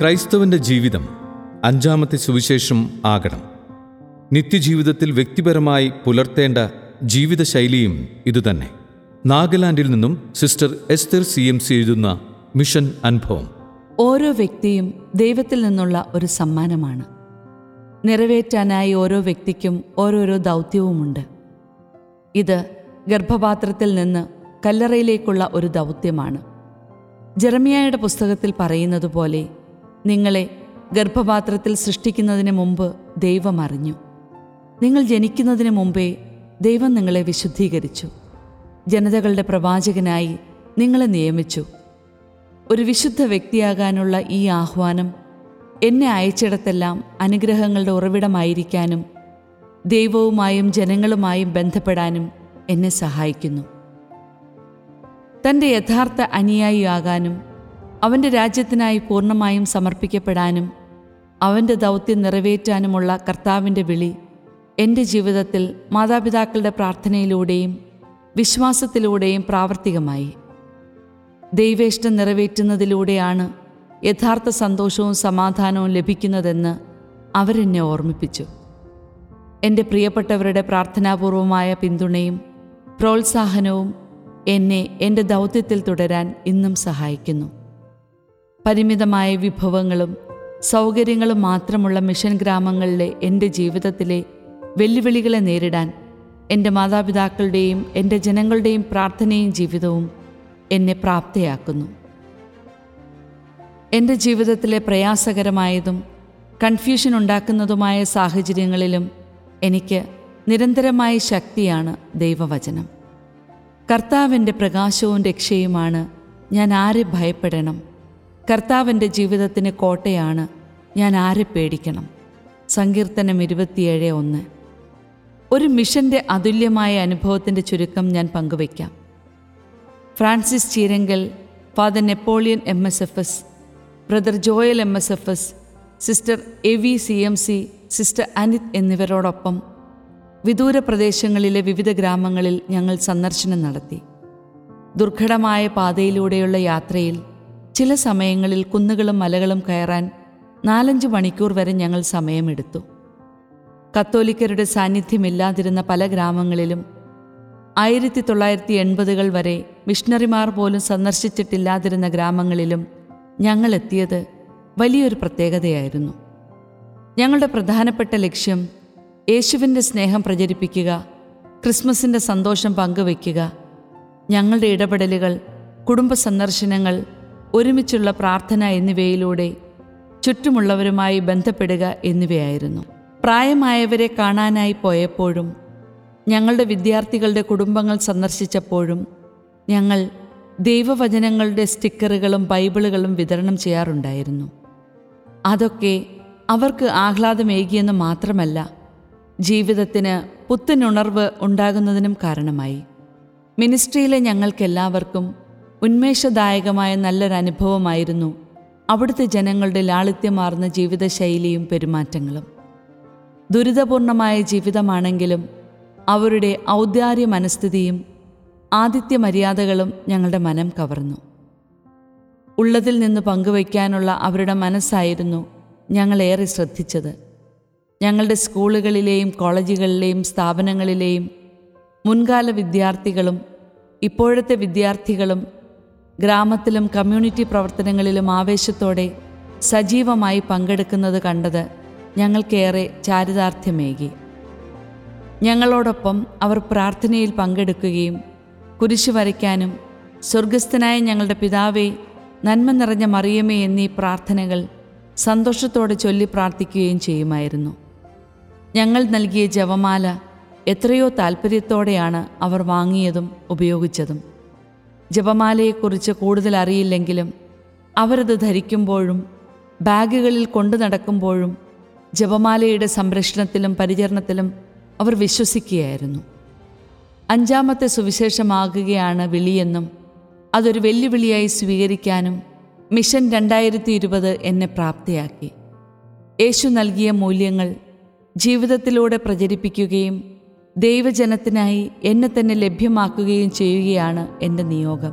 ക്രൈസ്തവന്റെ ജീവിതം അഞ്ചാമത്തെ സുവിശേഷം ആകണം. നിത്യജീവിതത്തിൽ വ്യക്തിപരമായി പുലർത്തേണ്ട ജീവിതശൈലിയും ഇതുതന്നെ. നാഗാലാൻഡിൽ നിന്നും sister Esther C M C എഴുതുന്ന മിഷൻ അനുഭവം. ഓരോ വ്യക്തിയും ദൈവത്തിൽ നിന്നുള്ള ഒരു സമ്മാനമാണ്. നിറവേറ്റാനായി ഓരോ വ്യക്തിക്കും ഓരോരോ ദൗത്യവുമുണ്ട്. ഇത് ഗർഭപാത്രത്തിൽ നിന്ന് കല്ലറയിലേക്കുള്ള ഒരു ദൗത്യമാണ്. ജെറമിയായുടെ പുസ്തകത്തിൽ പറയുന്നത് പോലെ നിങ്ങളെ ഗർഭപാത്രത്തിൽ സൃഷ്ടിക്കുന്നതിന് മുമ്പ് ദൈവം അറിഞ്ഞു. നിങ്ങൾ ജനിക്കുന്നതിന് മുമ്പേ ദൈവം നിങ്ങളെ വിശുദ്ധീകരിച്ചു. ജനതകളുടെ പ്രവാചകനായി നിങ്ങളെ നിയമിച്ചു. ഒരു വിശുദ്ധ വ്യക്തിയാകാനുള്ള ഈ ആഹ്വാനം എന്നെ അയച്ചിടത്തെല്ലാം അനുഗ്രഹങ്ങളുടെ ഉറവിടമായിരിക്കാനും ദൈവവുമായും ജനങ്ങളുമായും ബന്ധപ്പെടാനും എന്നെ സഹായിക്കുന്നു. തന്റെ യഥാർത്ഥ അനുയായിയാകാനും അവന്റെ രാജ്യത്തിനായി പൂർണമായും സമർപ്പിക്കപ്പെടാനും അവന്റെ ദൗത്യം നിറവേറ്റാനുമുള്ള കർത്താവിന്റെ വിളി എന്റെ ജീവിതത്തിൽ മാതാപിതാക്കളുടെ പ്രാർത്ഥനയിലൂടെയും വിശ്വാസത്തിലൂടെയും പ്രാവർത്തികമായി. ദൈവേഷ്ടം നിറവേറ്റുന്നതിലൂടെയാണ് യഥാർത്ഥ സന്തോഷവും സമാധാനവും ലഭിക്കുന്നതെന്ന് അവരെന്നെ ഓർമ്മിപ്പിച്ചു. എന്റെ പ്രിയപ്പെട്ടവരുടെ പ്രാർത്ഥനാപൂർവമായ പിന്തുണയും പ്രോത്സാഹനവും എന്നെ എന്റെ ദൗത്യത്തിൽ തുടരാൻ ഇന്നും സഹായിക്കുന്നു. പരിമിതമായ വിഭവങ്ങളും സൗകര്യങ്ങളും മാത്രമുള്ള മിഷൻ ഗ്രാമങ്ങളിലെ എന്റെ ജീവിതത്തിലെ വെല്ലുവിളികളെ നേരിടാൻ എന്റെ മാതാപിതാക്കളുടെയും എന്റെ ജനങ്ങളുടെയും പ്രാർത്ഥനയും ജീവിതവും എന്നെ പ്രാപ്തയാക്കുന്നു. എന്റെ ജീവിതത്തിലെ പ്രയാസകരമായതും കൺഫ്യൂഷൻ ഉണ്ടാക്കുന്നതുമായ സാഹചര്യങ്ങളിലും എനിക്ക് നിരന്തരമായ ശക്തിയാണ് ദൈവവചനം. കർത്താവിന്റെ പ്രകാശവും രക്ഷയുമാണ് ഞാൻ ആരെ ഭയപ്പെടണം കർത്താവിന്റെ ജീവിതത്തിന് കോട്ടയാണ് ഞാൻ ആരെ പേടിക്കണം? സങ്കീർത്തനം ഇരുപത്തിയേഴ് ഒന്ന്. ഒരു മിഷന്റെ അതുല്യമായ അനുഭവത്തിന്റെ ചുരുക്കം ഞാൻ പങ്കുവയ്ക്കാം. Francis Cheerankal father Napoleon M S F S brother Joel M S F S sister A V C M C sister Anith എന്നിവരോടൊപ്പം വിദൂര പ്രദേശങ്ങളിലെ വിവിധ ഗ്രാമങ്ങളിൽ ഞങ്ങൾ സന്ദർശനം നടത്തി. ദുർഘടമായ പാതയിലൂടെയുള്ള യാത്രയിൽ ചില സമയങ്ങളിൽ കുന്നുകളും മലകളും കയറാൻ നാലഞ്ച് മണിക്കൂർ വരെ ഞങ്ങൾ സമയമെടുത്തു. കത്തോലിക്കരുടെ സാന്നിധ്യമില്ലാതിരുന്ന പല ഗ്രാമങ്ങളിലും ആയിരത്തി തൊള്ളായിരത്തി എൺപതുകൾ വരെ മിഷണറിമാർ പോലും സന്ദർശിച്ചിട്ടില്ലാതിരുന്ന ഗ്രാമങ്ങളിലും ഞങ്ങൾ എത്തിയത് വലിയൊരു പ്രത്യേകതയായിരുന്നു. ഞങ്ങളുടെ പ്രധാനപ്പെട്ട ലക്ഷ്യം യേശുവിന്റെ സ്നേഹം പ്രചരിപ്പിക്കുക ക്രിസ്മസിന്റെ സന്തോഷം പങ്കുവയ്ക്കുക ഞങ്ങളുടെ ഇടപെടലുകൾ കുടുംബ സന്ദർശനങ്ങൾ ഒരുമിച്ചുള്ള പ്രാർത്ഥന എന്നിവയിലൂടെ ചുറ്റുമുള്ളവരുമായി ബന്ധപ്പെടുക എന്നിവയായിരുന്നു. പ്രായമായവരെ കാണാനായി പോയപ്പോഴും ഞങ്ങളുടെ വിദ്യാർത്ഥികളുടെ കുടുംബങ്ങൾ സന്ദർശിച്ചപ്പോഴും ഞങ്ങൾ ദൈവവചനങ്ങളുടെ സ്റ്റിക്കറുകളും ബൈബിളുകളും വിതരണം ചെയ്യാറുണ്ടായിരുന്നു. അതൊക്കെ അവർക്ക് ആഹ്ലാദമേകിയെന്ന് മാത്രമല്ല ജീവിതത്തിന് പുത്തനുണർവ് ഉണ്ടാകുന്നതിനും കാരണമായി. മിനിസ്ട്രിയിലെ ഞങ്ങൾക്കെല്ലാവർക്കും ഉന്മേഷദായകമായ നല്ലൊരനുഭവമായിരുന്നു അവിടുത്തെ ജനങ്ങളുടെ ലാളിത്യമാർന്ന ജീവിതശൈലിയും പെരുമാറ്റങ്ങളും. ദുരിതപൂർണമായ ജീവിതമാണെങ്കിലും അവരുടെ ഔദാര്യ മനസ്ഥിതിയും ആതിഥ്യ മര്യാദകളും ഞങ്ങളുടെ മനം കവർന്നു. ഉള്ളതിൽ നിന്ന് പങ്കുവയ്ക്കാനുള്ള അവരുടെ മനസ്സായിരുന്നു ഞങ്ങളേറെ ശ്രദ്ധിച്ചത്. ഞങ്ങളുടെ സ്കൂളുകളിലെയും കോളേജുകളിലെയും സ്ഥാപനങ്ങളിലെയും മുൻകാല വിദ്യാർത്ഥികളും ഇപ്പോഴത്തെ വിദ്യാർത്ഥികളും ഗ്രാമത്തിലും കമ്മ്യൂണിറ്റി പ്രവർത്തനങ്ങളിലും ആവേശത്തോടെ സജീവമായി പങ്കെടുക്കുന്നത് കണ്ടത് ഞങ്ങൾക്കേറെ ചാരിതാർത്ഥ്യമേകി. ഞങ്ങളോടൊപ്പം അവർ പ്രാർത്ഥനയിൽ പങ്കെടുക്കുകയും കുരിശു വരയ്ക്കാനും സ്വർഗസ്ഥനായ ഞങ്ങളുടെ പിതാവേ നന്മ നിറഞ്ഞ മറിയമേ എന്നീ പ്രാർത്ഥനകൾ സന്തോഷത്തോടെ ചൊല്ലി പ്രാർത്ഥിക്കുകയും ചെയ്യുമായിരുന്നു. ഞങ്ങൾ നൽകിയ ജവമാല എത്രയോ താല്പര്യത്തോടെയാണ് അവർ വാങ്ങിയതും ഉപയോഗിച്ചതും. ജപമാലയെക്കുറിച്ച് കൂടുതൽ അറിയില്ലെങ്കിലും അവരത് ധരിക്കുമ്പോഴും ബാഗുകളിൽ കൊണ്ടു നടക്കുമ്പോഴും ജപമാലയുടെ സംരക്ഷണത്തിലും പരിചരണത്തിലും അവർ വിശ്വസിക്കുകയായിരുന്നു. അഞ്ചാമത്തെ സുവിശേഷമാകുകയാണ് വിളിയെന്നും അതൊരു വെല്ലുവിളിയായി സ്വീകരിക്കാനും മിഷൻ രണ്ടായിരത്തി ഇരുപത് എന്നെ പ്രാപ്തിയാക്കി. യേശു നൽകിയ മൂല്യങ്ങൾ ജീവിതത്തിലൂടെ പ്രചരിപ്പിക്കുകയും ദൈവജനത്തിനായി എന്നെ തന്നെ ലഭ്യമാക്കുകയും ചെയ്യുകയാണ് എന്റെ നിയോഗം.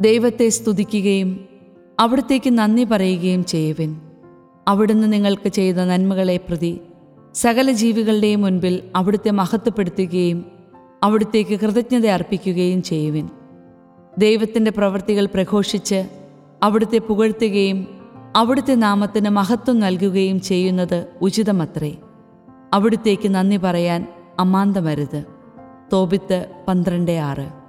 ദൈവത്തെ സ്തുതിക്കുകയും അവിടത്തേക്ക് നന്ദി പറയുകയും ചെയ്യുവിൻ. അവിടുന്ന് നിങ്ങൾക്ക് ചെയ്ത നന്മകളെ പ്രതി സകല ജീവികളുടെയും മുൻപിൽ അവിടുത്തെ മഹത്വപ്പെടുത്തുകയും അവിടുത്തേക്ക് കൃതജ്ഞത അർപ്പിക്കുകയും ചെയ്യുവിൻ. ദൈവത്തിന്റെ പ്രവൃത്തികൾ പ്രഘോഷിച്ച് അവിടുത്തെ പുകഴ്ത്തുകയും അവിടുത്തെ നാമത്തിന് മഹത്വം നൽകുകയും ചെയ്യുന്നത് ഉചിതമത്രേ. അവിടുത്തേക്ക് നന്ദി പറയാൻ അമാന്തമരുത്. തോബിത്ത് പന്ത്രണ്ട് ആറ്.